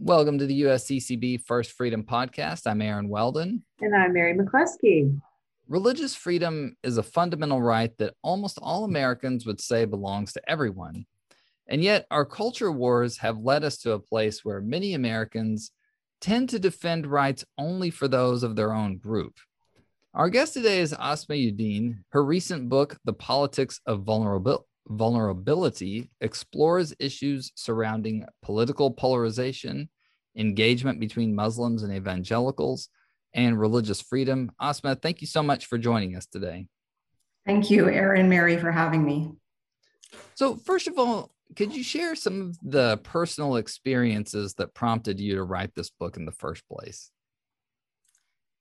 Welcome to the USCCB First Freedom Podcast. I'm Aaron Weldon. And I'm Mary McCluskey. Religious freedom is a fundamental right that almost all Americans would say belongs to everyone. And yet, our culture wars have led us to a place where many Americans tend to defend rights only for those of their own group. Our guest today is Asma Uddin. Her recent book, The Politics of Vulnerabil- Vulnerability, explores issues surrounding political polarization, engagement between Muslims and evangelicals, and religious freedom. Asma, thank you so much for joining us today. Thank you, Aaron Mary, for having me. So, first of all, could you share some of the personal experiences that prompted you to write this book in the first place?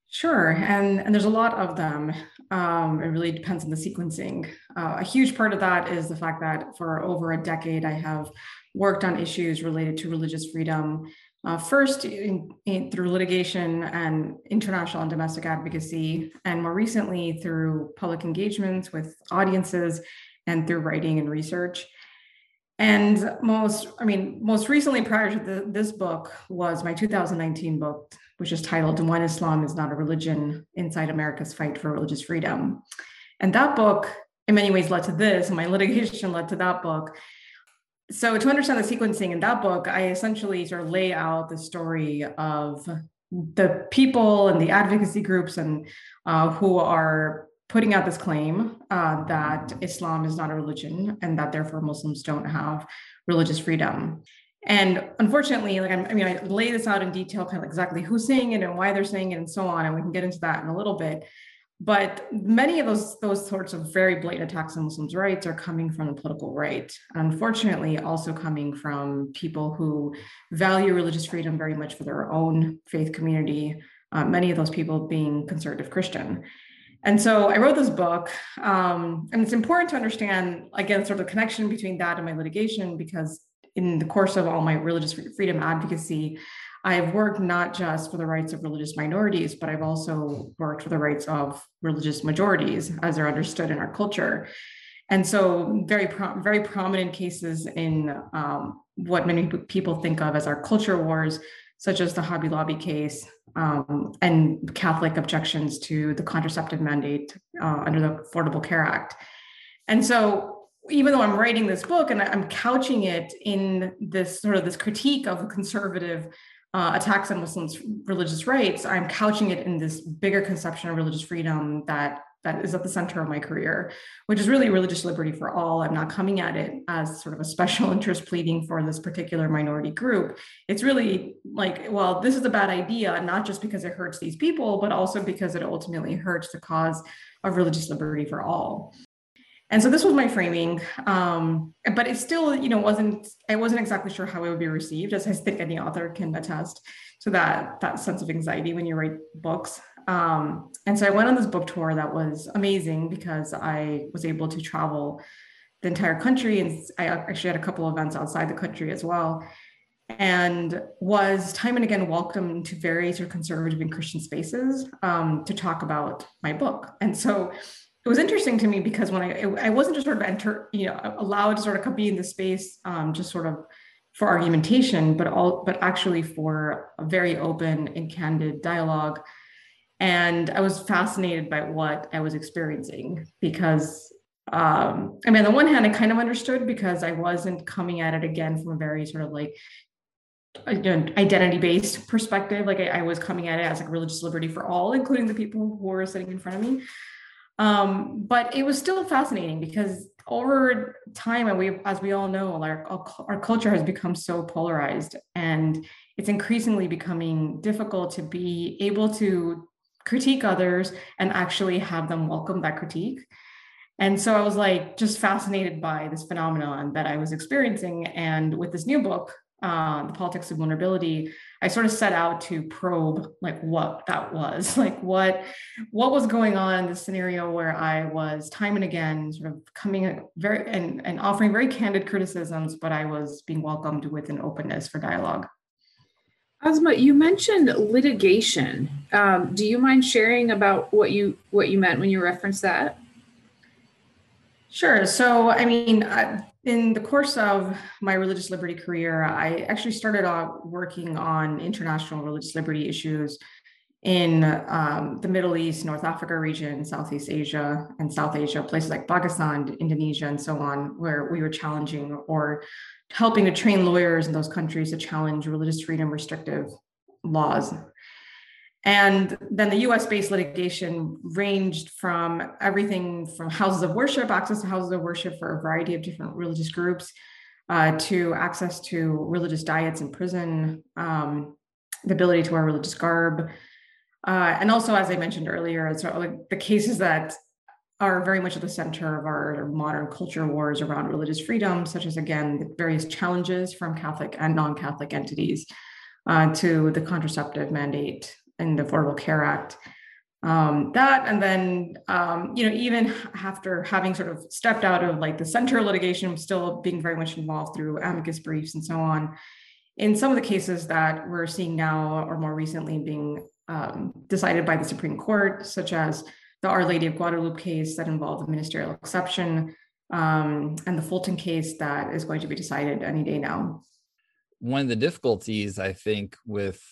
Sure, and and there's a lot of them. Um, it really depends on the sequencing. Uh, a huge part of that is the fact that for over a decade I have worked on issues related to religious freedom. Uh, first, in, in, through litigation and international and domestic advocacy, and more recently through public engagements with audiences and through writing and research. And most, I mean, most recently prior to the, this book was my 2019 book, which is titled When Islam is Not a Religion Inside America's Fight for Religious Freedom. And that book, in many ways, led to this, and my litigation led to that book. So, to understand the sequencing in that book, I essentially sort of lay out the story of the people and the advocacy groups and uh, who are putting out this claim uh, that Islam is not a religion and that therefore Muslims don't have religious freedom. And unfortunately, like I'm, i mean, I lay this out in detail, kind of exactly who's saying it and why they're saying it and so on, and we can get into that in a little bit. But many of those those sorts of very blatant attacks on Muslims' rights are coming from the political right. Unfortunately, also coming from people who value religious freedom very much for their own faith community. Uh, many of those people being conservative Christian. And so I wrote this book, um, and it's important to understand again sort of the connection between that and my litigation because in the course of all my religious freedom advocacy, I've worked not just for the rights of religious minorities, but I've also worked for the rights of religious majorities as they're understood in our culture. And so, very pro- very prominent cases in um, what many people think of as our culture wars, such as the Hobby Lobby case, um, and Catholic objections to the contraceptive mandate uh, under the Affordable Care Act. And so, even though I'm writing this book and I'm couching it in this sort of this critique of conservative uh, attacks on Muslims' religious rights, I'm couching it in this bigger conception of religious freedom that that is at the center of my career, which is really religious liberty for all. I'm not coming at it as sort of a special interest pleading for this particular minority group. It's really like, well, this is a bad idea, not just because it hurts these people, but also because it ultimately hurts the cause of religious liberty for all. And so this was my framing, um, but it still, you know, wasn't I wasn't exactly sure how it would be received, as I think any author can attest to that that sense of anxiety when you write books. Um, and so I went on this book tour that was amazing because I was able to travel the entire country. And I actually had a couple events outside the country as well. And was time and again welcomed to sort of conservative and Christian spaces um, to talk about my book. And so it was interesting to me because when I I wasn't just sort of enter, you know, allowed to sort of be in the space, um, just sort of for argumentation, but all but actually for a very open and candid dialogue and I was fascinated by what I was experiencing because um, I mean, on the one hand, I kind of understood because I wasn't coming at it again from a very sort of like identity based perspective. Like I, I, was coming at it as like religious liberty for all, including the people who were sitting in front of me. Um, but it was still fascinating because over time, and we, as we all know, our, our culture has become so polarized and it's increasingly becoming difficult to be able to critique others and actually have them welcome that critique. And so I was like just fascinated by this phenomenon that I was experiencing. And with this new book, uh, The Politics of Vulnerability, I sort of set out to probe like what that was, like what what was going on in this scenario where I was time and again sort of coming very and, and offering very candid criticisms, but I was being welcomed with an openness for dialogue. Asma, you mentioned litigation. Um, do you mind sharing about what you what you meant when you referenced that? Sure. So, I mean, in the course of my religious liberty career, I actually started out working on international religious liberty issues in um, the Middle East, North Africa region, Southeast Asia, and South Asia, places like Pakistan, Indonesia, and so on, where we were challenging or helping to train lawyers in those countries to challenge religious freedom restrictive laws and then the US based litigation ranged from everything from houses of worship, access to houses of worship for a variety of different religious groups, uh, to access to religious diets in prison, um, the ability to wear religious garb. Uh, and also, as I mentioned earlier, like the cases that are very much at the center of our modern culture wars around religious freedom, such as, again, the various challenges from Catholic and non Catholic entities uh, to the contraceptive mandate in the Affordable Care Act. Um, that and then um, you know even after having sort of stepped out of like the center litigation, still being very much involved through amicus briefs and so on. In some of the cases that we're seeing now, or more recently being um, decided by the Supreme Court, such as the Our Lady of Guadalupe case that involved the ministerial exception, um, and the Fulton case that is going to be decided any day now. One of the difficulties, I think, with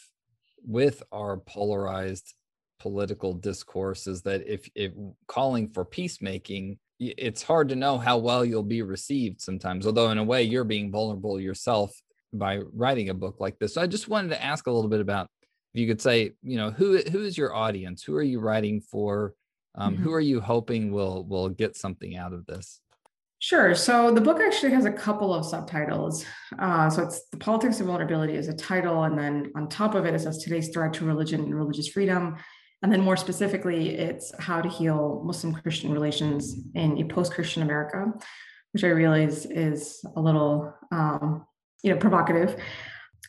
with our polarized political discourse is that if, if calling for peacemaking it's hard to know how well you'll be received sometimes. Although in a way you're being vulnerable yourself by writing a book like this. So i just wanted to ask a little bit about if you could say you know who who is your audience? Who are you writing for? Um, mm-hmm. who are you hoping will will get something out of this Sure. So the book actually has a couple of subtitles. Uh, so it's The Politics of Vulnerability is a title. And then on top of it, it says Today's Threat to Religion and Religious Freedom. And then more specifically, it's How to Heal Muslim Christian Relations in a Post Christian America, which I realize is a little, um, you know, provocative.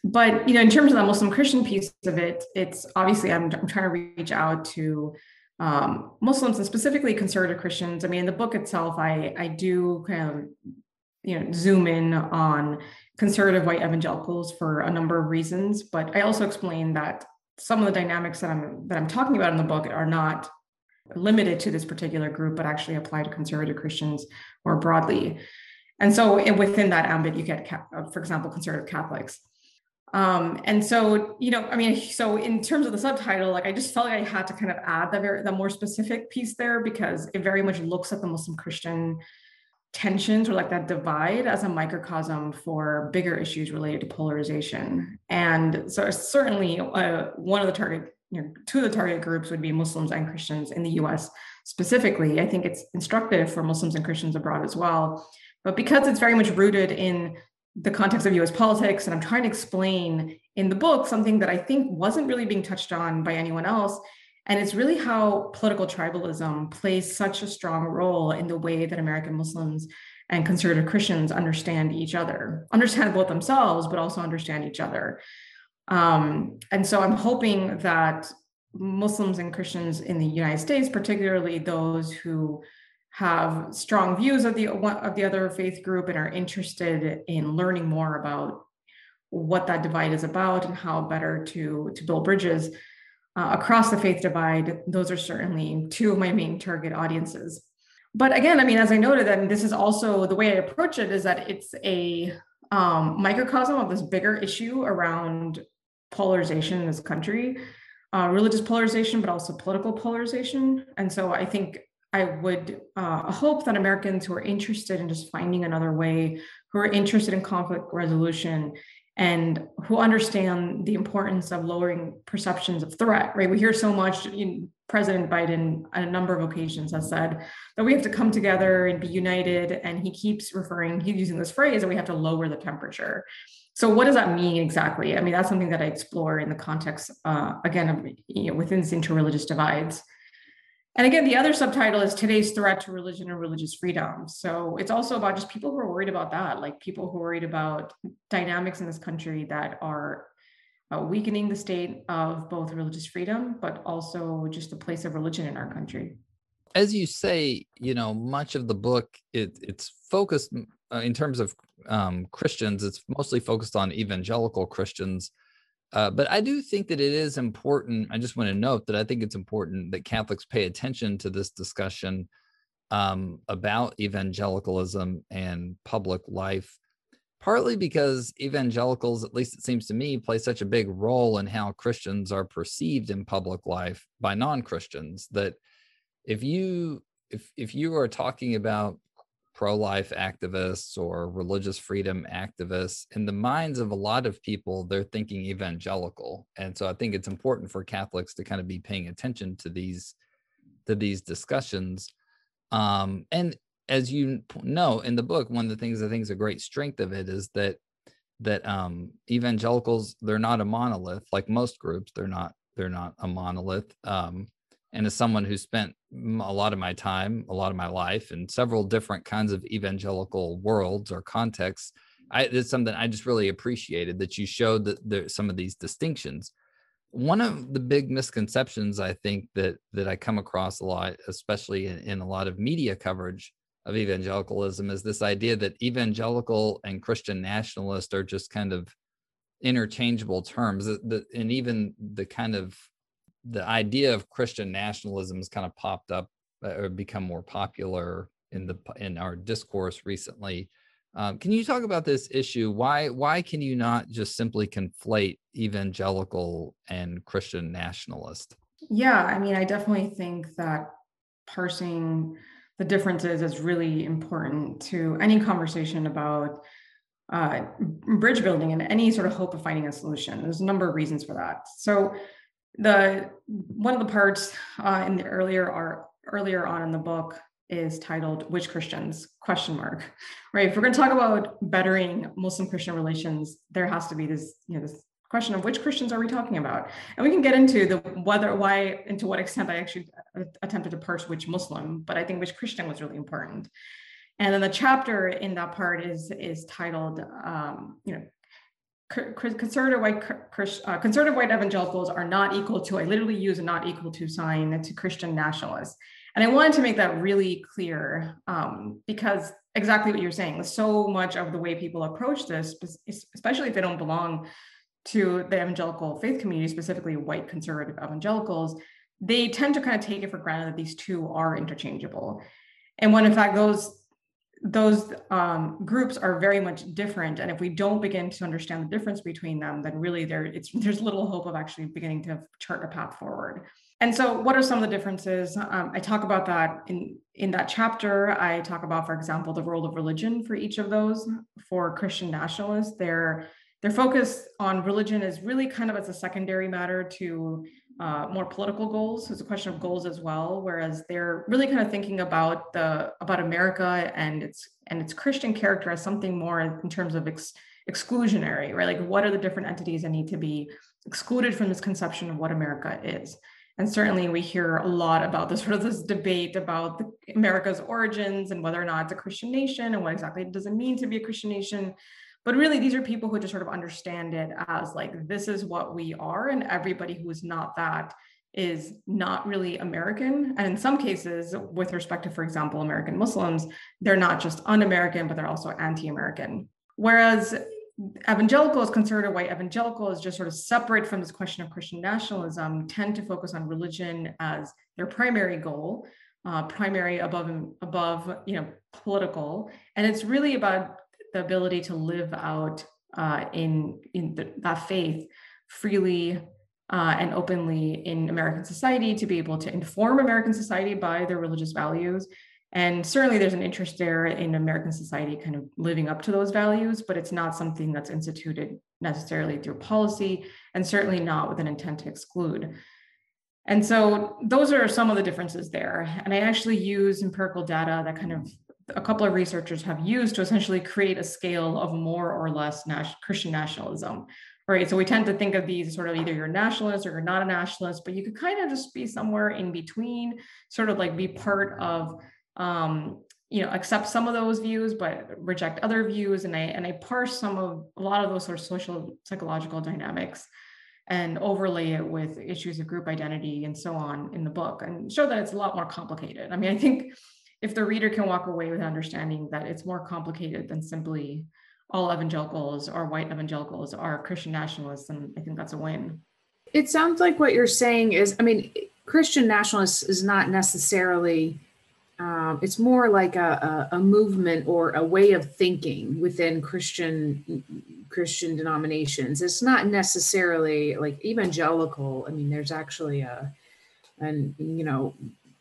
But, you know, in terms of the Muslim Christian piece of it, it's obviously I'm, I'm trying to reach out to um, Muslims and specifically conservative Christians. I mean, in the book itself, I I do kind of you know zoom in on conservative white evangelicals for a number of reasons, but I also explain that some of the dynamics that I'm that I'm talking about in the book are not limited to this particular group, but actually apply to conservative Christians more broadly. And so eh, within that ambit, you get, uh, for example, conservative Catholics. Um, and so, you know, I mean, so in terms of the subtitle, like I just felt like I had to kind of add the very the more specific piece there because it very much looks at the Muslim Christian tensions or like that divide as a microcosm for bigger issues related to polarization. And so certainly uh, one of the target, you know, two of the target groups would be Muslims and Christians in the US specifically. I think it's instructive for Muslims and Christians abroad as well. But because it's very much rooted in the context of US politics. And I'm trying to explain in the book something that I think wasn't really being touched on by anyone else. And it's really how political tribalism plays such a strong role in the way that American Muslims and conservative Christians understand each other, understand both themselves, but also understand each other. Um, and so I'm hoping that Muslims and Christians in the United States, particularly those who have strong views of the of the other faith group and are interested in learning more about what that divide is about and how better to to build bridges uh, across the faith divide those are certainly two of my main target audiences. But again i mean as i noted and this is also the way i approach it is that it's a um, microcosm of this bigger issue around polarization in this country uh, religious polarization but also political polarization. And so i think I would uh, hope that Americans who are interested in just finding another way, who are interested in conflict resolution, and who understand the importance of lowering perceptions of threat, right? We hear so much, President Biden on a number of occasions has said that we have to come together and be united. And he keeps referring, he's using this phrase that we have to lower the temperature. So what does that mean exactly? I mean, that's something that I explore in the context, uh, again, of, you know, within these interreligious divides. And again, the other subtitle is Today's Threat to Religion and Religious Freedom. So it's also about just people who are worried about that, like people who are worried about dynamics in this country that are uh, weakening the state of both religious freedom, but also just the place of religion in our country. As you say, you know, much of the book it, it's focused uh, in terms of um, Christians. It's mostly focused on evangelical Christians uh, but I do think that it is important. I just want to note that I think it's important that Catholics pay attention to this discussion um, about evangelicalism and public life, partly because evangelicals, at least it seems to me, play such a big role in how Christians are perceived in public life by non-Christians that if you if if you are talking about pro-life activists or religious freedom activists in the minds of a lot of people they're thinking evangelical. And so i think it's important for catholics to kind of be paying attention to these to these discussions. Um, and as you know in the book one of the things i think is a great strength of it is that that um, evangelicals they're not a monolith like most groups they're not they're not a monolith. Um, and as someone who spent a lot of my time a lot of my life in several different kinds of evangelical worlds or contexts I, it's something i just really appreciated that you showed that there some of these distinctions one of the big misconceptions I think that that I come across a lot, especially in, in, a lot of media coverage of evangelicalism, is this idea that evangelical and Christian nationalist are just kind of interchangeable terms. The, and even the kind of the idea of Christian nationalism has kind of popped up uh, or become more popular in the in our discourse recently. Um, can you talk about this issue? Why why can you not just simply conflate evangelical and Christian nationalist? Yeah, I mean, I definitely think that parsing the differences is really important to any conversation about uh, bridge building and any sort of hope of finding a solution. There's a number of reasons for that. So, the one of the parts uh, in the earlier are earlier on in the book is titled which christians? Question mark. Right? If we're going to talk about bettering muslim christian relations there has to be this you know this question of which christians are we talking about? And we can get into the whether why and to what extent i actually attempted to parse which muslim but i think which christian was really important. And then the chapter in that part is is titled um, you know conservative white uh, conservative white evangelicals are not equal to i literally use a not equal to sign to christian nationalists and I wanted to make that really clear um, because exactly what you're saying, so much of the way people approach this, especially if they don't belong to the evangelical faith community, specifically white conservative evangelicals, they tend to kind of take it for granted that these two are interchangeable. And when in fact those those um, groups are very much different, and if we don't begin to understand the difference between them, then really there it's there's little hope of actually beginning to chart a path forward. And so, what are some of the differences? Um, I talk about that in in that chapter. I talk about, for example, the role of religion for each of those. For Christian nationalists, their their focus on religion is really kind of as a secondary matter to uh, more political goals. It's a question of goals as well. Whereas they're really kind of thinking about the about America and its and its Christian character as something more in terms of ex, exclusionary, right? Like, what are the different entities that need to be excluded from this conception of what America is? And certainly we hear a lot about this sort of this debate about the, America's origins and whether or not it's a Christian nation and what exactly does it mean to be a Christian nation. But really, these are people who just sort of understand it as like, this is what we are. And everybody who is not that is not really American. And in some cases, with respect to, for example, American Muslims, they're not just un American, but they're also anti American. Whereas evangelicals, conservative white evangelical is just sort of separate from this question of Christian nationalism, tend to focus on religion as their primary goal, uh, primary above and above you know political, and it's really about the ability to live out uh, in in that faith freely uh, and openly in American society, to be able to inform American society by their religious values and certainly there's an interest there in American society kind of living up to those values, but it's not something that's instituted necessarily through policy and certainly not with an intent to exclude. And so those are some of the differences there. And I actually use empirical data that kind of a couple of researchers have used to essentially create a scale of more or less nas- Christian nationalism. Right. So we tend to think of these sort of either you're nationalist or you're not a nationalist, but you could kind of just be somewhere in between, sort of like be part of um, you know accept some of those views but reject other views and i and i parse some of a lot of those sort of social psychological dynamics and overlay it with issues of group identity and so on in the book and show that it's a lot more complicated i mean i think if the reader can walk away with understanding that it's more complicated than simply all evangelicals or white evangelicals are christian nationalists then i think that's a win it sounds like what you're saying is i mean christian nationalists is not necessarily um, it's more like a, a, a, movement or a way of thinking within Christian Christian denominations. It's not necessarily like evangelical. I mean, there's actually a, and you know,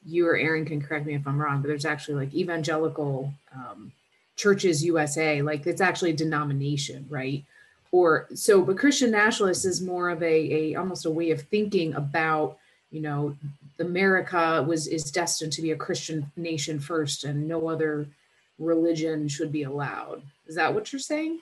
you or Aaron can correct me if I'm wrong, but there's actually like evangelical um, churches USA. Like it's actually a denomination, right? Or so, but Christian nationalist is more of a, a almost a way of thinking about you know America was is destined to be a Christian nation first, and no other religion should be allowed. Is that what you're saying?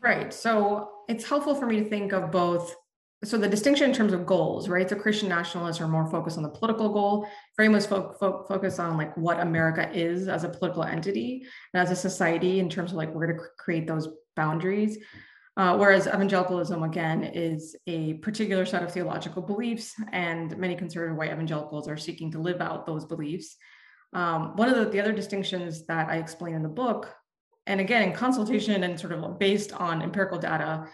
Right. So it's helpful for me to think of both. So the distinction in terms of goals, right? So Christian nationalists are more focused on the political goal, much fo- fo- focus on like what America is as a political entity and as a society in terms of like where to create those boundaries. Uh, whereas evangelicalism, again, is a particular set of theological beliefs, and many conservative white evangelicals are seeking to live out those beliefs. Um, one of the, the other distinctions that I explain in the book, and again, in consultation and sort of based on empirical data,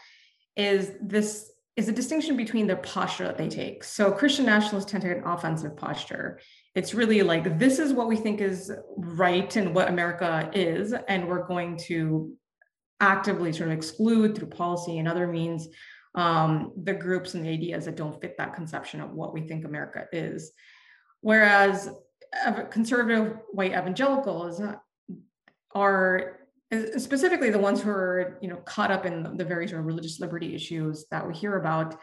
is this is a distinction between the posture that they take. So Christian nationalists tend to take an offensive posture. It's really like this is what we think is right and what America is, and we're going to actively sort of exclude through policy and other means um, the groups and the ideas that don't fit that conception of what we think America is. Whereas conservative white evangelicals are specifically the ones who are you know caught up in the very sort of religious liberty issues that we hear about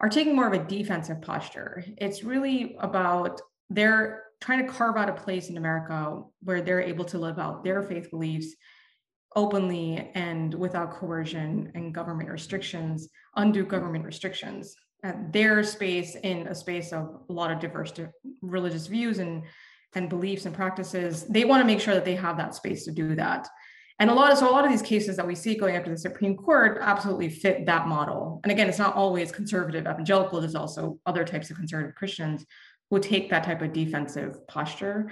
are taking more of a defensive posture it's really about they're trying to carve out a place in america where they're able to live out their faith beliefs openly and without coercion and government restrictions, undue government restrictions. At their space in a space of a lot of diverse religious views and and beliefs and practices, they want to make sure that they have that space to do that. And a lot of so a lot of these cases that we see going up to the Supreme Court absolutely fit that model. And again, it's not always conservative evangelical. There's also other types of conservative Christians who take that type of defensive posture.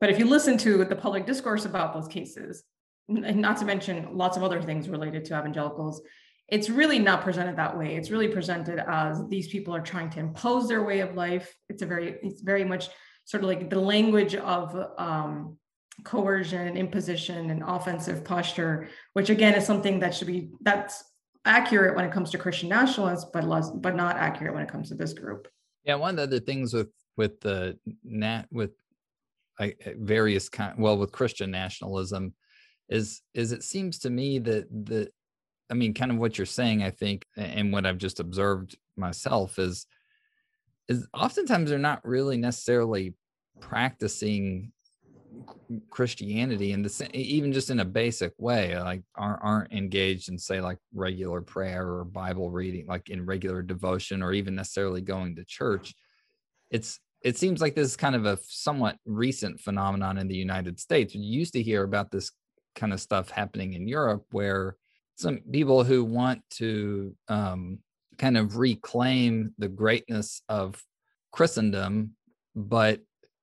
But if you listen to the public discourse about those cases, and not to mention lots of other things related to evangelicals it's really not presented that way it's really presented as these people are trying to impose their way of life it's a very it's very much sort of like the language of um, coercion imposition and offensive posture which again is something that should be that's accurate when it comes to christian nationalists but less but not accurate when it comes to this group. Yeah one of the other things with with the nat with uh, various kind well with christian nationalism is is it seems to me that the i mean kind of what you're saying i think and what i've just observed myself is is oftentimes they're not really necessarily practicing christianity and the even just in a basic way like aren't, aren't engaged in say like regular prayer or bible reading like in regular devotion or even necessarily going to church. It's it seems like this is kind of a somewhat recent phenomenon in the united states. You used to hear about this kind of stuff happening in Europe where some people who want to um, kind of reclaim the greatness of Christendom, but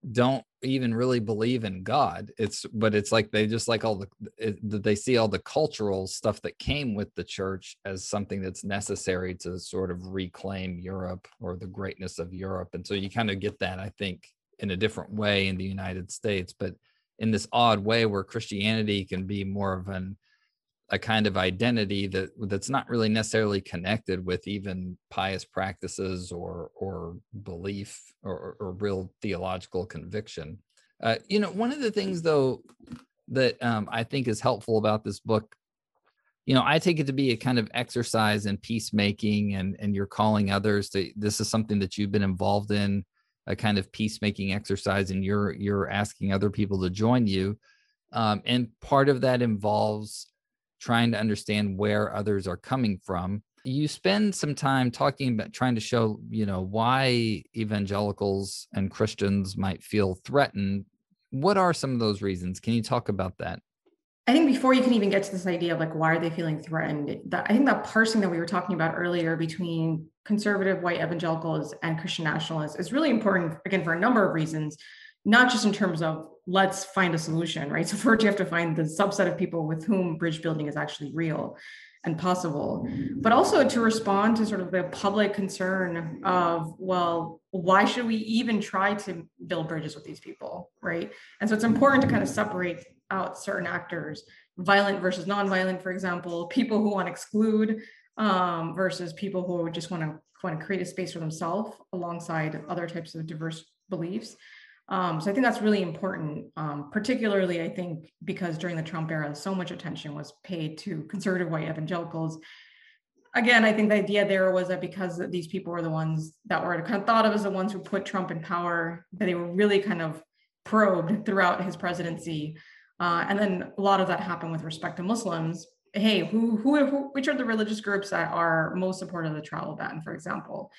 don't even really believe in God. It's but it's like they just like all the it, they see all the cultural stuff that came with the church as something that's necessary to sort of reclaim Europe or the greatness of Europe. And so you kind of get that, I think, in a different way in the United States. But in this odd way where Christianity can be more of an a kind of identity that that's not really necessarily connected with even pious practices or or belief or, or real theological conviction. Uh, you know, one of the things though that um, I think is helpful about this book, you know, I take it to be a kind of exercise in peacemaking, and and you're calling others to. This is something that you've been involved in a kind of peacemaking exercise and you're you're asking other people to join you um, and part of that involves trying to understand where others are coming from. You spend some time talking about trying to show you know why evangelicals and christians might feel threatened. What are some of those reasons? Can you talk about that? I think before you can even get to this idea of like why are they feeling threatened, that I think that parsing that we were talking about earlier between conservative white evangelicals and Christian nationalists is really important again for a number of reasons. Not just in terms of let's find a solution, right? So first you have to find the subset of people with whom bridge building is actually real and possible, but also to respond to sort of the public concern of, well, why should we even try to build bridges with these people, right? And so it's important to kind of separate out certain actors, violent versus non-violent, for example, people who want to exclude um, versus people who just want to want to create a space for themselves alongside other types of diverse beliefs. Um, so I think that's really important, um, particularly I think because during the Trump era, so much attention was paid to conservative white evangelicals. Again, I think the idea there was that because these people were the ones that were kind of thought of as the ones who put Trump in power, that they were really kind of probed throughout his presidency. Uh, and then a lot of that happened with respect to Muslims. Hey, who, who, who, which are the religious groups that are most supportive of the travel ban, for example?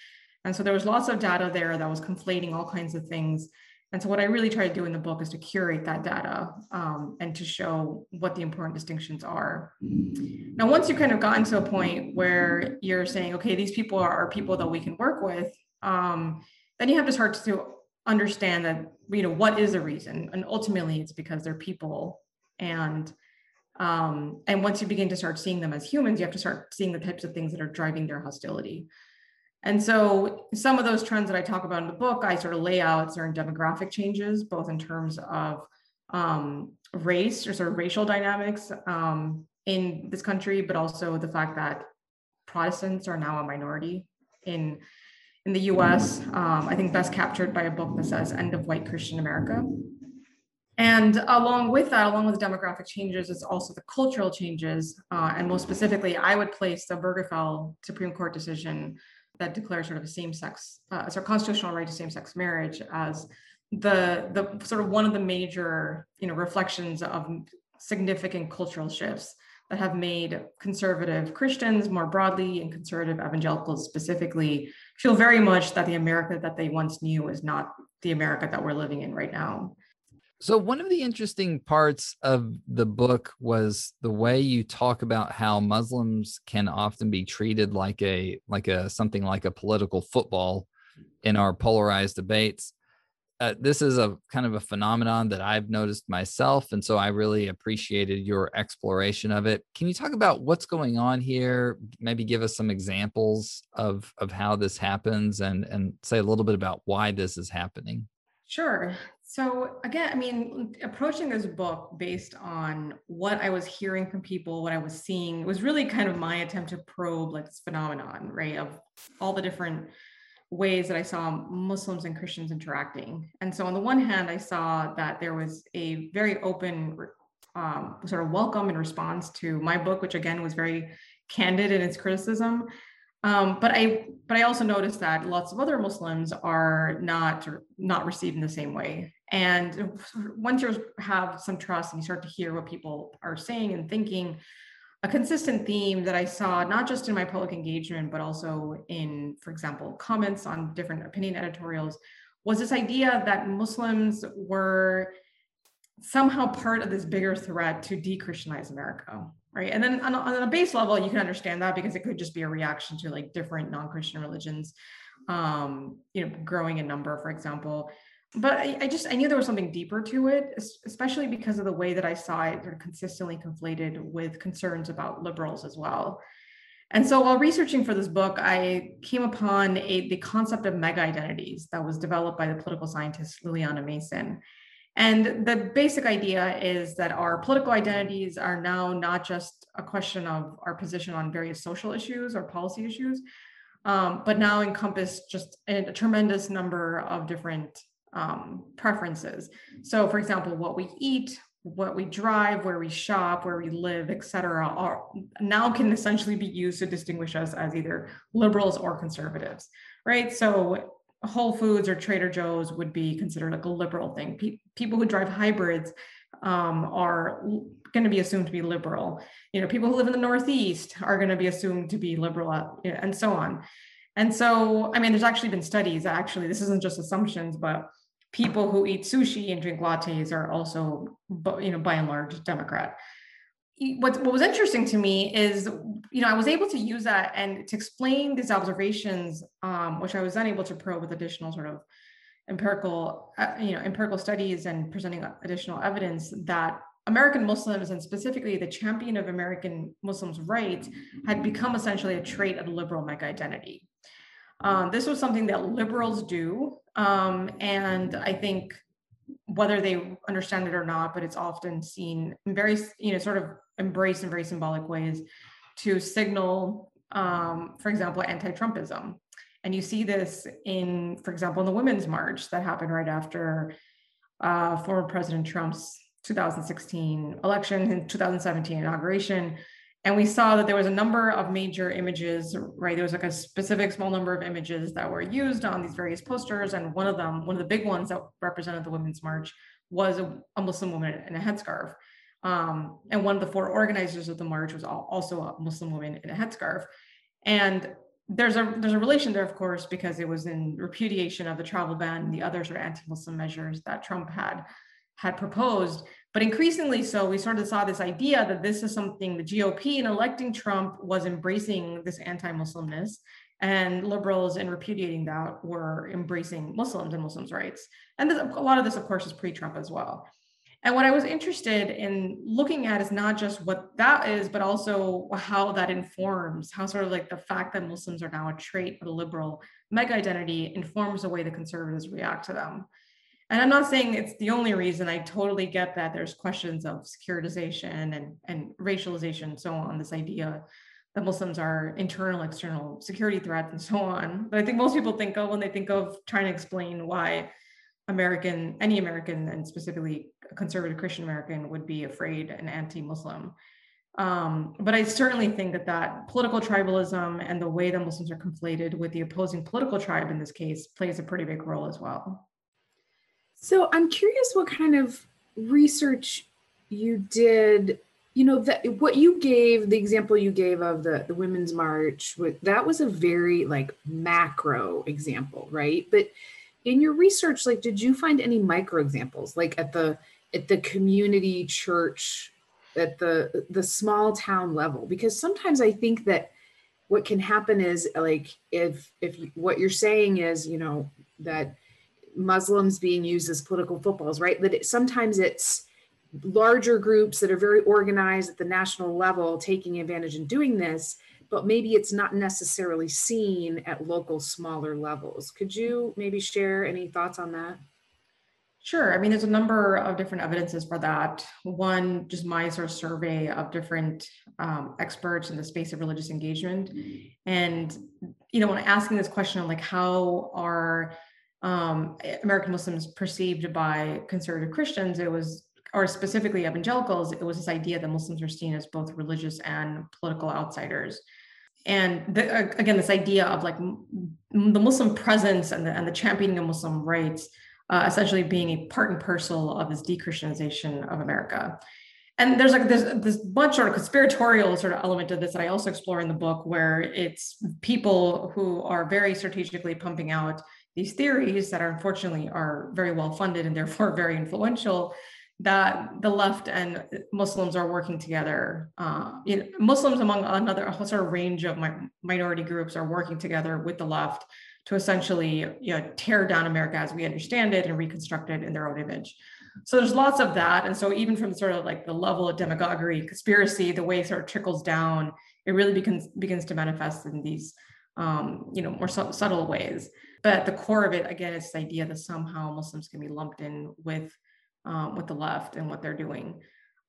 And so there was lots of data there that was conflating all kinds of things and so what I really try to do in the book is to curate that data um, and to show what the important distinctions are. Now, once you've kind of gotten to a point where you're saying, okay, these people are, people that we can work with, um, then you have to start to understand that, you know, what is the reason? And ultimately it's because they're people. And um, and once you begin to start seeing them as humans, you have to start seeing the types of things that are driving their hostility. And so some of those trends that I talk about in the book, I sort of lay out certain demographic changes, both in terms of um, race or sort of racial dynamics um, in this country, but also the fact that Protestants are now a minority in in the U.S. Um, I think best captured by a book that says "End of White Christian America." And along with that, along with the demographic changes, it's also the cultural changes, uh, and most specifically, I would place the Obergefell Supreme Court decision that declares sort of a same-sex, uh, sort of constitutional right to same-sex marriage as the the sort of one of the major you know reflections of significant cultural shifts that have made conservative Christians more broadly and conservative evangelicals specifically feel very much that the America that they once knew is not the America that we're living in right now. So, one of the interesting parts of the book was the way you talk about how Muslims can often be treated like a like a something like a political football in our polarized debates. Uh, this is a kind of a phenomenon that I've noticed myself, and so I really appreciated your exploration of it. Can you talk about what's going on here? Maybe give us some examples of of how this happens, and and say a little bit about why this is happening. Sure. So again, I mean, approaching this book based on what I was hearing from people, what I was seeing, was really kind of my attempt to probe like this phenomenon, right, of all the different ways that I saw Muslims and Christians interacting. And so on the one hand, I saw that there was a very open um, sort of welcome and response to my book, which again was very candid in its criticism. Um, but I but I also noticed that lots of other Muslims are not not received in the same way. And once you have some trust and you start to hear what people are saying and thinking, a consistent theme that I saw not just in my public engagement but also in, for example, comments on different opinion editorials was this idea that Muslims were somehow part of this bigger threat to de-Christianize America right and then on, on a base level you can understand that because it could just be a reaction to like different non-christian religions um you know growing in number for example. But I, I, just i knew there was something deeper to it especially because of the way that i saw it sort of consistently conflated with concerns about liberals as well. And so while researching for this book i came upon a the concept of mega identities that was developed by the political scientist lilliana mason and the basic idea is that our political identities are now not just a question of our position on various social issues or policy issues, um, but now encompass just a, a tremendous number of different um, preferences. So, for example, what we eat, what we drive, where we shop, where we live, et cetera, are now can essentially be used to distinguish us as either liberals or conservatives, right? So Whole Foods or Trader Joe's would be considered like a liberal thing. Pe- people who drive hybrids um, are going to be assumed to be liberal. You know, people who live in the Northeast are going to be assumed to be liberal, uh, and so on. And so, I mean, there's actually been studies. Actually, this isn't just assumptions, but people who eat sushi and drink lattes are also, you know, by and large, Democrat what, what was interesting to me is, you know, I was able to use that and to explain these observations, um, which I was then able to probe with additional sort of empirical, uh, you know, empirical studies and presenting additional evidence that American Muslims and specifically the champion of American Muslims' rights had become essentially a trait of liberal mega identity. Um, this was something that liberals do, um, and I think whether they understand it or not, but it's often seen very, you know, sort of embraced in very symbolic ways to signal, um, for example, anti-Trumpism. And you see this in, for example, in the Women's March that happened right after uh, former President Trump's 2016 election and 2017 inauguration. And we saw that there was a number of major images, right? There was like a specific small number of images that were used on these various posters. And one of them, one of the big ones that represented the Women's March was a, a Muslim woman in a headscarf. Um, and one of the four organizers of the march was also a Muslim woman in a headscarf. And there's a there's a relation there, of course, because it was in repudiation of the travel ban and the other sort of anti-Muslim measures that Trump had had proposed. But increasingly so, we sort of saw this idea that this is something the GOP in electing Trump was embracing this anti-Muslimness, and liberals in repudiating that were embracing Muslims and Muslims' rights. And this, a lot of this, of course, is pre-Trump as well. And what I was interested in looking at is not just what that is, but also how that informs, how sort of like the fact that Muslims are now a trait of the liberal mega identity informs the way the conservatives react to them. And I'm not saying it's the only reason. I totally get that there's questions of securitization and, and racialization and so on, this idea that Muslims are internal, external security threats and so on. But I think most people think of when they think of trying to explain why American, any American, and specifically conservative Christian American, would be afraid and anti-Muslim. Um, but I certainly think that that political tribalism and the way that Muslims are conflated with the opposing political tribe in this case plays a pretty big role as well. So I'm curious what kind of research you did. You know that what you gave the example you gave of the the women's march that was a very like macro example, right? But in your research like did you find any micro examples like at the at the community church at the the small town level? Because sometimes i think that what can happen is like if if what you're saying is you know that muslims being used as political footballs right? That it, sometimes it's larger groups that are very organized at the national level taking advantage and doing this but maybe it's not necessarily seen at local smaller levels. Could you maybe share any thoughts on that? Sure. I mean, there's a number of different evidences for that. One, just my sort of survey of different um, experts in the space of religious engagement. And, you know, when asking this question like, how are um, American Muslims perceived by conservative Christians, it was, or specifically evangelicals, it was this idea that Muslims are seen as both religious and political outsiders and the, again this idea of like the muslim presence and the, and the championing of muslim rights uh, essentially being a part and parcel of this dechristianization of america. And there's like there's this bunch sort of conspiratorial sort of element to this that i also explore in the book where it's people who are very strategically pumping out these theories that are unfortunately are very well funded and therefore very influential that the left and Muslims are working together. Uh, you know, Muslims, among another a sort of range of my, minority groups, are working together with the left to essentially you know, tear down America as we understand it and reconstruct it in their own image. So there's lots of that. And so even from sort of like the level of demagoguery, conspiracy, the way it sort of trickles down, it really begins begins to manifest in these um, you know more su- subtle ways. But at the core of it, again, it's the idea that somehow Muslims can be lumped in with um, with the left and what they're doing.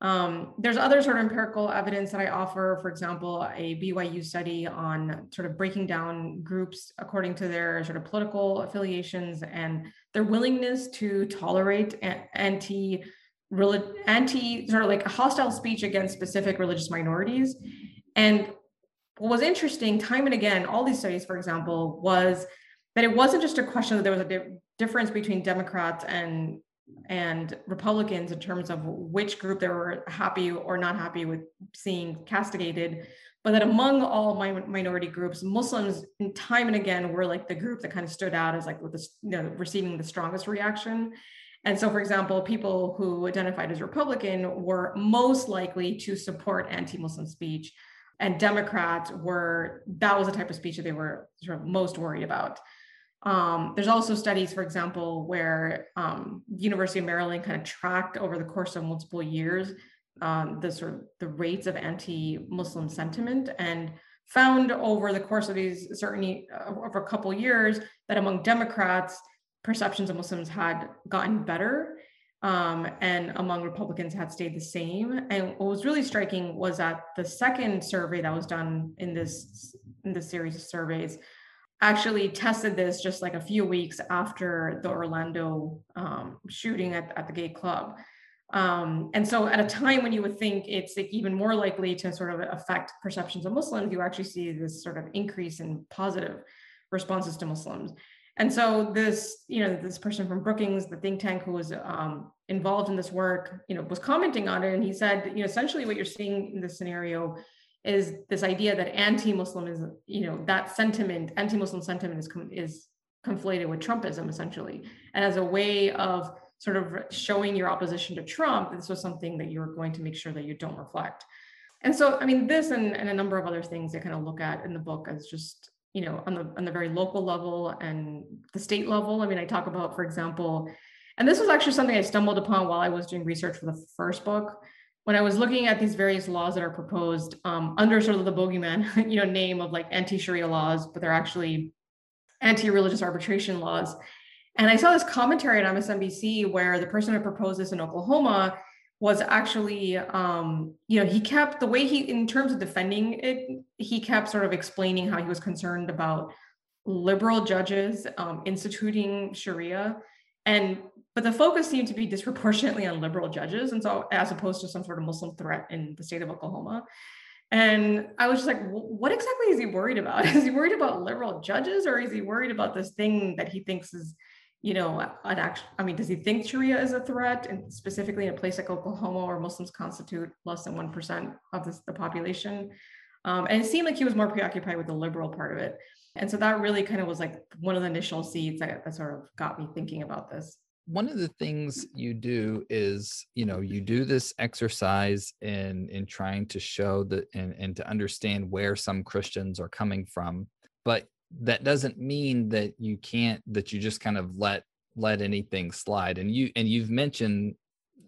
Um, there's other sort of empirical evidence that I offer, for example, a BYU study on sort of breaking down groups according to their sort of political affiliations and their willingness to tolerate anti anti sort of like hostile speech against specific religious minorities. And what was interesting time and again, all these studies, for example, was that it wasn't just a question that there was a di- difference between Democrats and and Republicans in terms of which group they were happy or not happy with seeing castigated, but that among all minority groups, Muslims in time and again were like the group that kind of stood out as like with the you know receiving the strongest reaction. And so, for example, people who identified as Republican were most likely to support anti-Muslim speech, and Democrats were that was the type of speech that they were sort of most worried about. Um, there's also studies, for example, where um, University of Maryland kind of tracked over the course of multiple years um, the sort of the rates of anti-Muslim sentiment and found over the course of these certainly uh, over a couple years that among Democrats, perceptions of Muslims had gotten better um, and among Republicans had stayed the same. And what was really striking was that the second survey that was done in this in this series of surveys actually tested this just like a few weeks after the Orlando um, shooting at, at the gay club. Um, and so at a time when you would think it's like even more likely to sort of affect perceptions of Muslims, you actually see this sort of increase in positive responses to Muslims. And so this, you know, this person from Brookings, the think tank who was um, involved in this work, you know, was commenting on it, and he said, you know, essentially what you're seeing in this scenario is this idea that anti-Muslim is, you know, that sentiment, anti-Muslim sentiment is is conflated with Trumpism essentially, and as a way of sort of showing your opposition to Trump, this was something that you're going to make sure that you don't reflect. And so, I mean, this and, and a number of other things I kind of look at in the book as just you know on the on the very local level and the state level. I mean i talk about for example and this was actually something i stumbled upon while i was doing research for the first book when i was looking at these various laws that are proposed um, under sort of the bogeyman you know name of like anti-sharia laws but they're actually anti-religious arbitration laws. And i saw this commentary on msnbc where the person who proposed this in oklahoma was actually um, you know he kept the way he in terms of defending it he kept sort of explaining how he was concerned about liberal judges um, instituting sharia. And but the focus seemed to be disproportionately on liberal judges and so as opposed to some sort of muslim threat in the state of oklahoma and i was just like what exactly is he worried about is he worried about liberal judges or is he worried about this thing that he thinks is you know, an act, I mean, does he think Sharia is a threat, and specifically in a place like Oklahoma, where Muslims constitute less than one percent of this, the population? Um, and it seemed like he was more preoccupied with the liberal part of it, and so that really kind of was like one of the initial seeds that, that sort of got me thinking about this. One of the things you do is, you know, you do this exercise in in trying to show that and, and to understand where some Christians are coming from, but that doesn't mean that you can't that you just kind of let let anything slide. And you and you've mentioned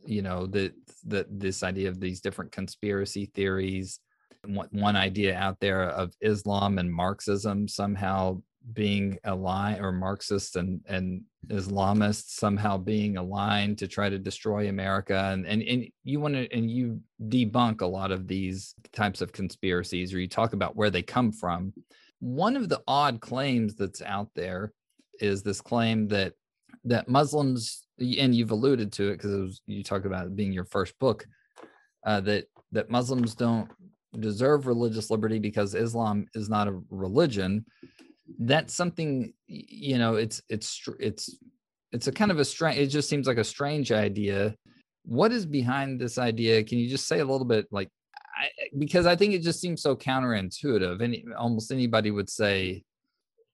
you know that that this idea of these different conspiracy theories one, one idea out there of islam and marxism somehow being aligned or marxists and and islamists somehow being aligned to try to destroy america and and, and you want to and you debunk a lot of these types of conspiracies or you talk about where they come from one of the odd claims that's out there is this claim that that Muslims, and you've alluded to it because you talk about it being your first book, uh, that that Muslims don't deserve religious liberty because Islam is not a religion. That's something you know. It's it's it's it's a kind of a strange. It just seems like a strange idea. What is behind this idea? Can you just say a little bit like I, because I think it just seems so counterintuitive. And almost anybody would say,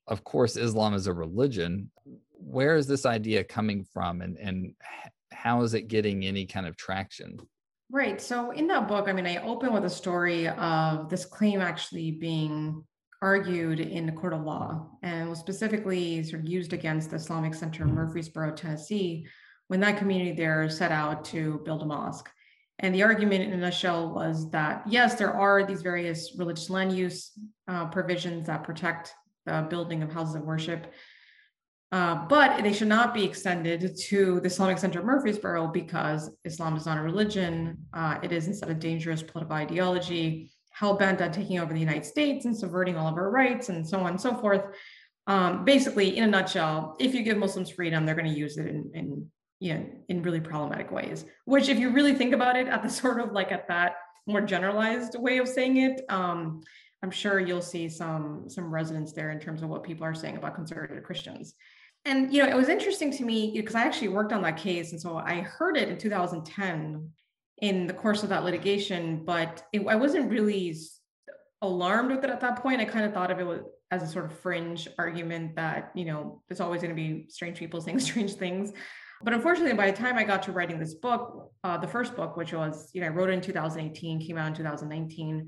of course, Islam is a religion. Where is this idea coming from, and and how is it getting any kind of traction? Right. So in that book, I mean, I open with a story of this claim actually being argued in the court of law and was specifically sort of used against the Islamic Center in Murfreesboro, Tennessee, when that community there set out to build a mosque. And the argument in a nutshell was that yes, there are these various religious land use uh, provisions that protect the building of houses of worship, uh, but they should not be extended to the Islamic Center of Murfreesboro because Islam is not a religion. Uh, it is instead a dangerous political ideology, hell bent on taking over the United States and subverting all of our rights and so on and so forth. Um, basically, in a nutshell, if you give Muslims freedom, they're going to use it in, in you know, in really problematic ways, which if you really think about it at the sort of like at that more generalized way of saying it, um, I'm sure you'll see some some resonance there in terms of what people are saying about conservative Christians. And you know, it was interesting to me because I actually worked on that case, and so I heard it in 2010 in the course of that litigation, but it, I wasn't really alarmed with it at that point. I kind of thought of it as a sort of fringe argument that you know there's always going to be strange people saying strange things. But unfortunately, by the time I got to writing this book, uh, the first book, which was, you know, I wrote it in 2018, came out in 2019.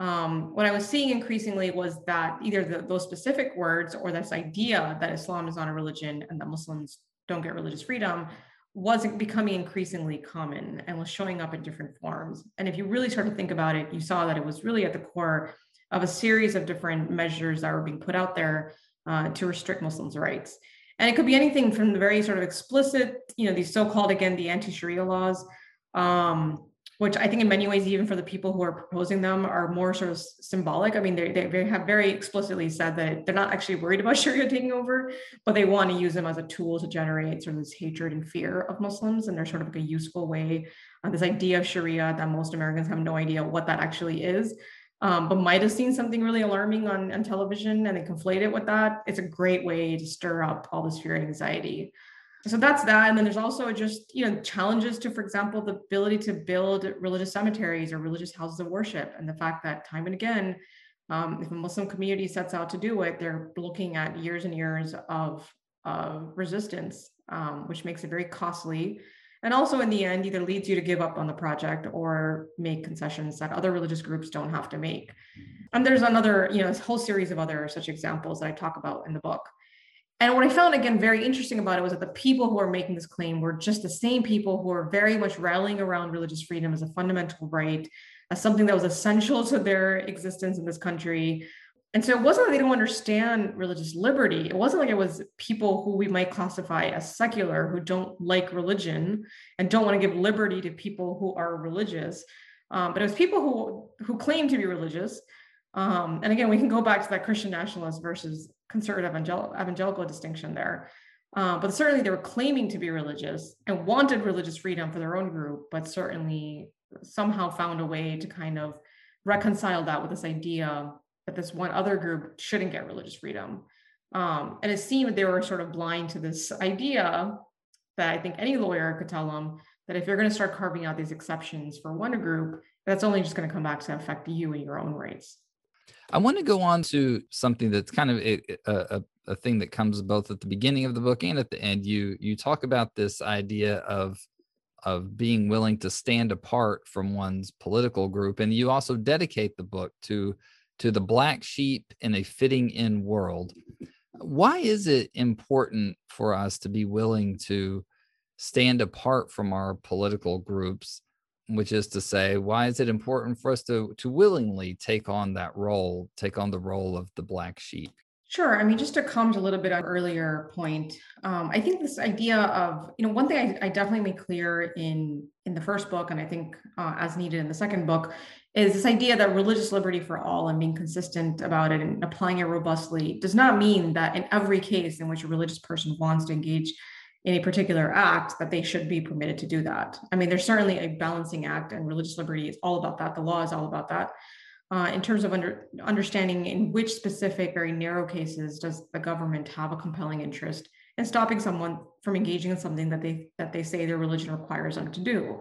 um, what I was seeing increasingly was that either the, those specific words or this idea that Islam is not a religion and that Muslims don't get religious freedom wasn't becoming increasingly common and was showing up in different forms. And if you really start to think about it, you saw that it was really at the core of a series of different measures that were being put out there uh, to restrict Muslims' rights. And it could be anything from the very sort of explicit, you know, these so-called again the anti-Sharia laws, um, which I think in many ways, even for the people who are proposing them, are more sort of symbolic. I mean, they, they have very explicitly said that they're not actually worried about Sharia taking over, but they want to use them as a tool to generate sort of this hatred and fear of Muslims. And they're sort of like a useful way, uh, this idea of Sharia that most Americans have no idea what that actually is. Um, but might have seen something really alarming on, on television and they conflate it with that. It's a great way to stir up all this fear and anxiety so that's that. And then there's also just you know challenges to for example the ability to build religious cemeteries or religious houses of worship and the fact that time and again um, if a muslim community sets out to do it they're looking at years and years of uh, resistance um, which makes it very costly. And also in the end either leads you to give up on the project or make concessions that other religious groups don't have to make. And there's another you know whole series of other such examples that i talk about in the book and what I found again very interesting about it was that the people who are making this claim were just the same people who are very much rallying around religious freedom as a fundamental right, as something that was essential to their existence in this country. And so it wasn't that they don't understand religious liberty. It wasn't like it was people who we might classify as secular who don't like religion and don't want to give liberty to people who are religious. Um, but it was people who who claim to be religious. Um, and again, we can go back to that Christian nationalist versus conservative evangel- evangelical distinction there. Uh, but certainly they were claiming to be religious and wanted religious freedom for their own group, but certainly somehow found a way to kind of reconcile that with this idea that this one other group shouldn't get religious freedom. Um, and it seemed that they were sort of blind to this idea that I think any lawyer could tell them that if you're going to start carving out these exceptions for one group, that's only just going to come back to affect you and your own rights. I want to go on to something that's kind of a, a, a, thing that comes both at the beginning of the book and at the end. You you talk about this idea of of being willing to stand apart from one's political group, and you also dedicate the book to to the black sheep in a fitting in world. Why is it important for us to be willing to stand apart from our political groups which is to say why is it important for us to to willingly take on that role take on the role of the black sheep Sure. I mean, just to comment a little bit on earlier point, um, I think this idea of you know one thing I, I, definitely made clear in in the first book, and I think uh, as needed in the second book, is this idea that religious liberty for all and being consistent about it and applying it robustly does not mean that in every case in which a religious person wants to engage in a particular act that they should be permitted to do that. I mean, there's certainly a balancing act, and religious liberty is all about that. The law is all about that. Uh, in terms of under, understanding in which specific, very narrow cases does the government have a compelling interest in stopping someone from engaging in something that they that they say their religion requires them to do,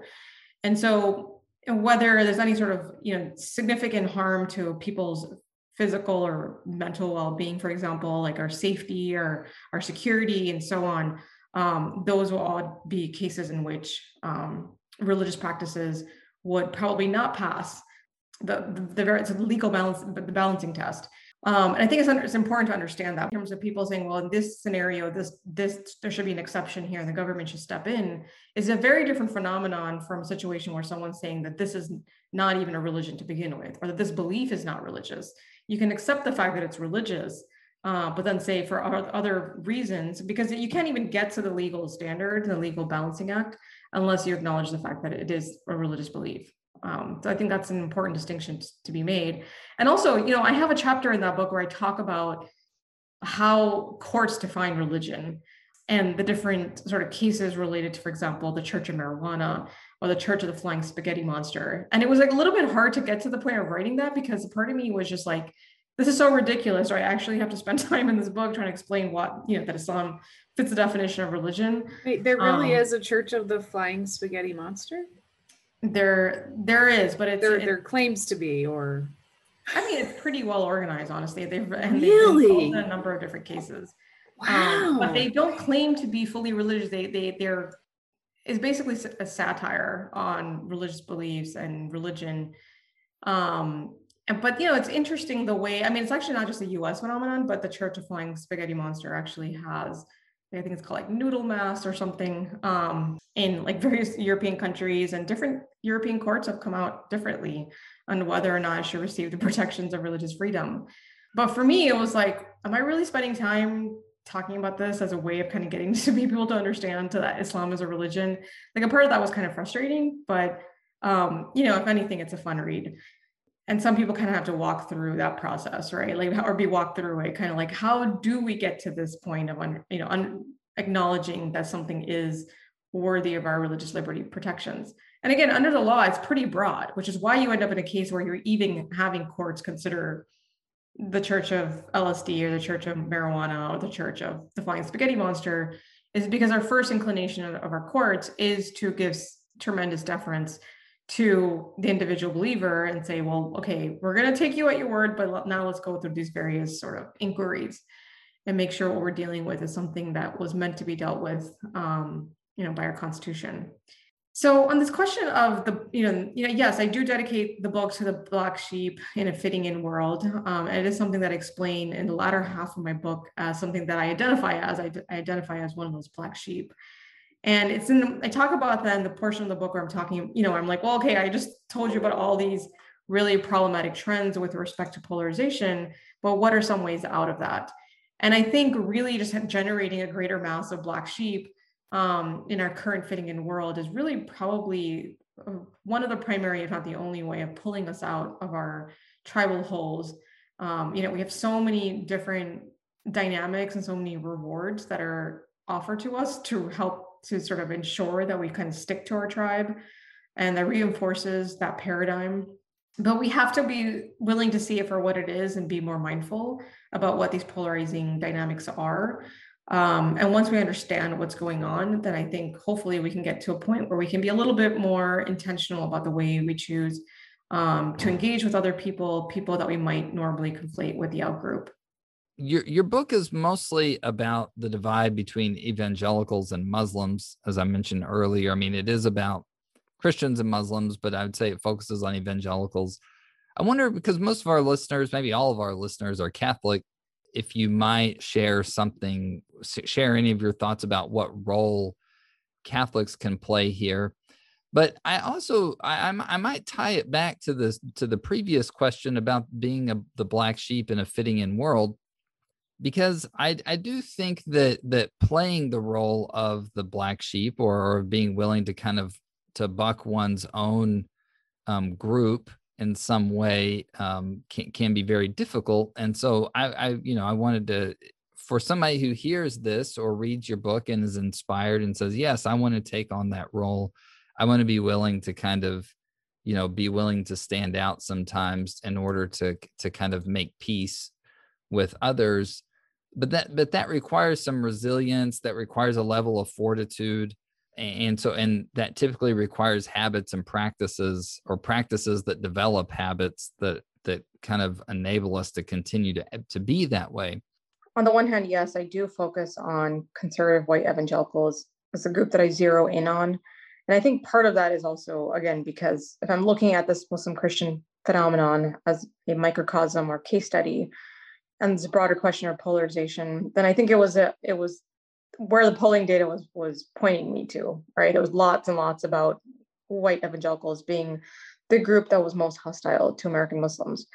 and so whether there's any sort of you know significant harm to people's physical or mental well-being, for example, like our safety or our security and so on, um, those will all be cases in which um, religious practices would probably not pass the the, the, the legal balance the balancing test. Um, and I think it's, it's important to understand that in terms of people saying, well, in this scenario, this this there should be an exception here, and the government should step in, is a very different phenomenon from a situation where someone's saying that this is not even a religion to begin with, or that this belief is not religious. You can accept the fact that it's religious, uh, but then say for other reasons, because you can't even get to the legal standard, the legal balancing act, unless you acknowledge the fact that it is a religious belief. Um, so I think that's an important distinction to be made. And also, you know, I have a chapter in that book where I talk about how courts define religion and the different sort of cases related to, for example, the Church of Marijuana or the Church of the Flying Spaghetti Monster. And it was like a little bit hard to get to the point of writing that because part of me was just like, this is so ridiculous, or I actually have to spend time in this book trying to explain what, you know, that Islam fits the definition of religion. Wait, there really um, is a Church of the Flying Spaghetti Monster? There, there is, but it's there, it, there claims to be, or I mean, it's pretty well organized, honestly. They've and really they've a number of different cases. Wow. Um, but they don't claim to be fully religious. They they they're it's basically a satire on religious beliefs and religion. Um, and but you know, it's interesting the way. I mean, it's actually not just a U.S. phenomenon, but the Church of Flying Spaghetti Monster actually has. I think it's called like noodle mass or something um, in like various European countries, and different European courts have come out differently on whether or not it should receive the protections of religious freedom. But for me, it was like, am I really spending time talking about this as a way of kind of getting to people to understand that Islam is a religion? Like a part of that was kind of frustrating, but um, you know, if anything, it's a fun read. And some people kind of have to walk through that process, right? Like, or be walked through it, kind of like, how do we get to this point of, un, you know, un, acknowledging that something is worthy of our religious liberty protections? And again, under the law, it's pretty broad, which is why you end up in a case where you're even having courts consider the church of LSD or the church of marijuana or the church of the flying spaghetti monster is because our first inclination of, of our courts is to give tremendous deference to the individual believer and say, well, okay, we're going to take you at your word, but now let's go through these various sort of inquiries and make sure what we're dealing with is something that was meant to be dealt with, um, you know, by our constitution. So on this question of the, you know, you know, yes, I do dedicate the book to the black sheep in a fitting in world. Um, and it is something that I explain in the latter half of my book as something that I identify as. I, I identify as one of those black sheep. And it's in, the, I talk about that in the portion of the book where I'm talking, you know, I'm like, well, okay, I just told you about all these really problematic trends with respect to polarization, but what are some ways out of that? And I think really just generating a greater mass of black sheep um, in our current fitting in world is really probably uh, one of the primary, if not the only way of pulling us out of our tribal holes. Um, you know, we have so many different dynamics and so many rewards that are offered to us to help to sort of ensure that we can stick to our tribe. And that reinforces that paradigm. But we have to be willing to see it for what it is and be more mindful about what these polarizing dynamics are. Um, and once we understand what's going on, then I think hopefully we can get to a point where we can be a little bit more intentional about the way we choose um, to engage with other people, people that we might normally conflate with the out group. Your your book is mostly about the divide between evangelicals and Muslims, as I mentioned earlier. I mean, it is about Christians and Muslims, but I would say it focuses on evangelicals. I wonder because most of our listeners, maybe all of our listeners, are Catholic if you might share something, share any of your thoughts about what role Catholics can play here. But I also I, I might tie it back to this to the previous question about being a, the black sheep in a fitting in world, because I I do think that that playing the role of the black sheep or, or being willing to kind of to buck one's own um, group in some way um, can, can be very difficult. And so I, I, you know, I wanted to, for somebody who hears this or reads your book and is inspired and says, yes, I want to take on that role. I want to be willing to kind of, you know, be willing to stand out sometimes in order to, to kind of make peace with others. But that, but that requires some resilience, that requires a level of fortitude and so and that typically requires habits and practices or practices that develop habits that that kind of enable us to continue to to be that way. On the one hand yes i do focus on conservative white evangelicals as a group that i zero in on. And i think part of that is also again because if i'm looking at this muslim christian phenomenon as a microcosm or case study and this broader question of polarization then i think it was a it was where the polling data was was pointing me to, right? It was lots and lots about white evangelicals being the group that was most hostile to American Muslims.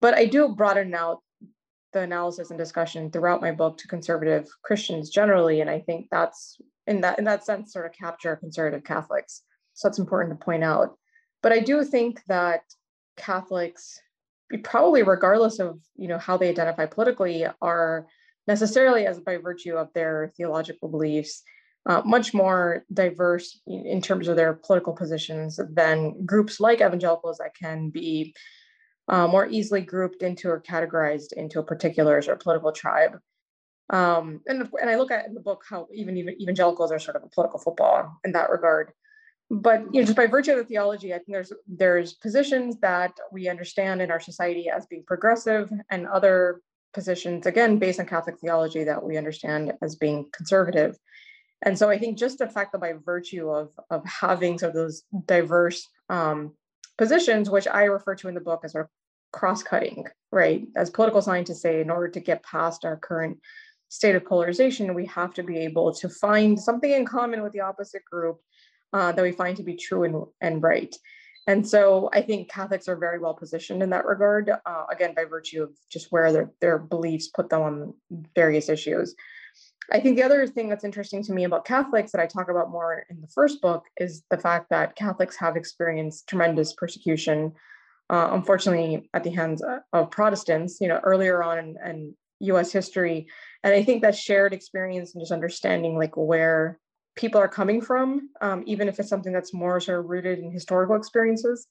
But I do broaden out the analysis and discussion throughout my book to conservative Christians generally, and I think that's in that in that sense sort of capture conservative Catholics. So that's important to point out. But I do think that Catholics, probably regardless of you know how they identify politically, are necessarily as by virtue of their theological beliefs, uh, much more diverse in terms of their political positions than groups like evangelicals that can be uh, more easily grouped into or categorized into a particular sort of political tribe. Um, and, and I look at in the book how even, even evangelicals are sort of a political football in that regard. But you know, just by virtue of the theology, I think there's there's positions that we understand in our society as being progressive, and other positions, again, based on Catholic theology that we understand as being conservative. And so I think just the fact that by virtue of, of having sort of those diverse um, positions, which I refer to in the book as sort of cross-cutting, right? As political scientists say, in order to get past our current state of polarization, we have to be able to find something in common with the opposite group uh, that we find to be true and, and right. And so I think Catholics are very well positioned in that regard, uh, again, by virtue of just where their, their beliefs put them on various issues. I think the other thing that's interesting to me about Catholics that I talk about more in the first book is the fact that Catholics have experienced tremendous persecution, uh, unfortunately, at the hands of Protestants, you know, earlier on in, in US history. And I think that shared experience and just understanding like where people are coming from, um, even if it's something that's more sort of rooted in historical experiences.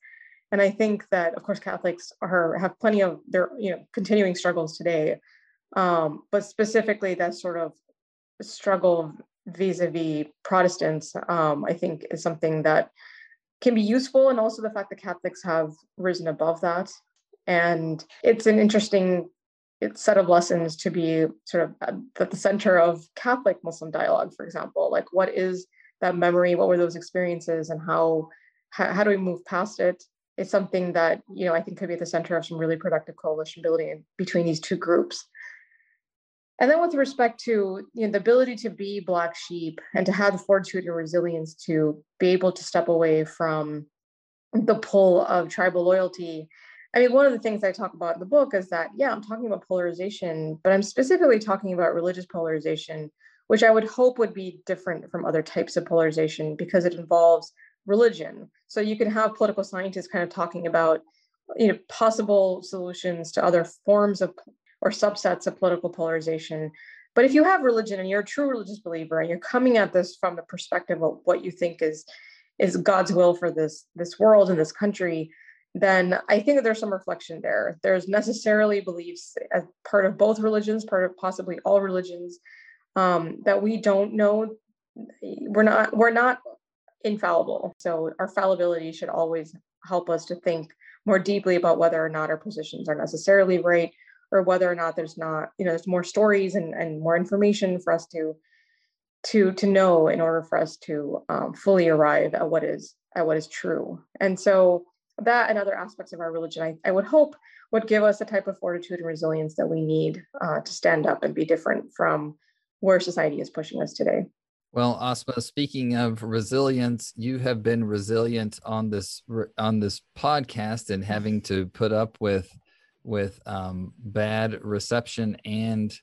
And I think that, of course, Catholics are have plenty of their you know continuing struggles today, um, but specifically that sort of struggle vis-a-vis Protestants, um, I think, is something that can be useful, and also the fact that Catholics have risen above that. And it's an interesting set of lessons to be sort of at the center of Catholic Muslim dialogue, for example. Like, what is that memory? What were those experiences, and how how, how do we move past it? It's something that you know I think could be at the center of some really productive coalition building between these two groups. And then with respect to you know, the ability to be black sheep and to have the fortitude and resilience to be able to step away from the pull of tribal loyalty I mean, one of the things I talk about in the book is that, yeah, I'm talking about polarization, but I'm specifically talking about religious polarization, which I would hope would be different from other types of polarization because it involves religion. So you can have political scientists kind of talking about, you know, possible solutions to other forms of or subsets of political polarization. But if you have religion and you're a true religious believer and you're coming at this from the perspective of what you think is is God's will for this this world and this country, then I think that there's some reflection there. There's necessarily beliefs as part of both religions, part of possibly all religions, um, that we don't know. We're not we're not infallible. So our fallibility should always help us to think more deeply about whether or not our positions are necessarily right, or whether or not there's not you know there's more stories and, and more information for us to to to know in order for us to um, fully arrive at what is at what is true. And so that and other aspects of our religion, I, I would hope would give us the type of fortitude and resilience that we need uh, to stand up and be different from where society is pushing us today. Well, Asma, speaking of resilience, you have been resilient on this on this podcast and having to put up with with um, bad reception and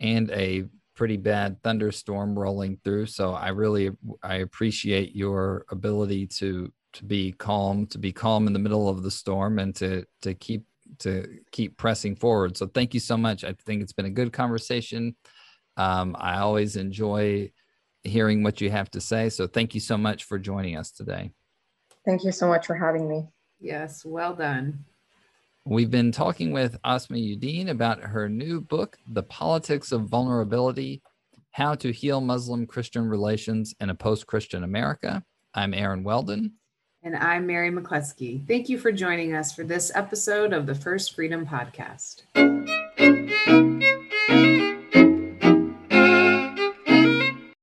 and a pretty bad thunderstorm rolling through. So I really I appreciate your ability to to be calm, to be calm in the middle of the storm, and to to keep to keep pressing forward. So thank you so much. I think it's been a good conversation. Um, I always enjoy hearing what you have to say. So thank you so much for joining us today. Thank you so much for having me. Yes, well done. We've been talking with Asma Uddin about her new book, The Politics of Vulnerability How to Heal Muslim Christian Relations in a Post Christian America. I'm Aaron Weldon. And I'm Mary McCluskey. Thank you for joining us for this episode of the First Freedom Podcast.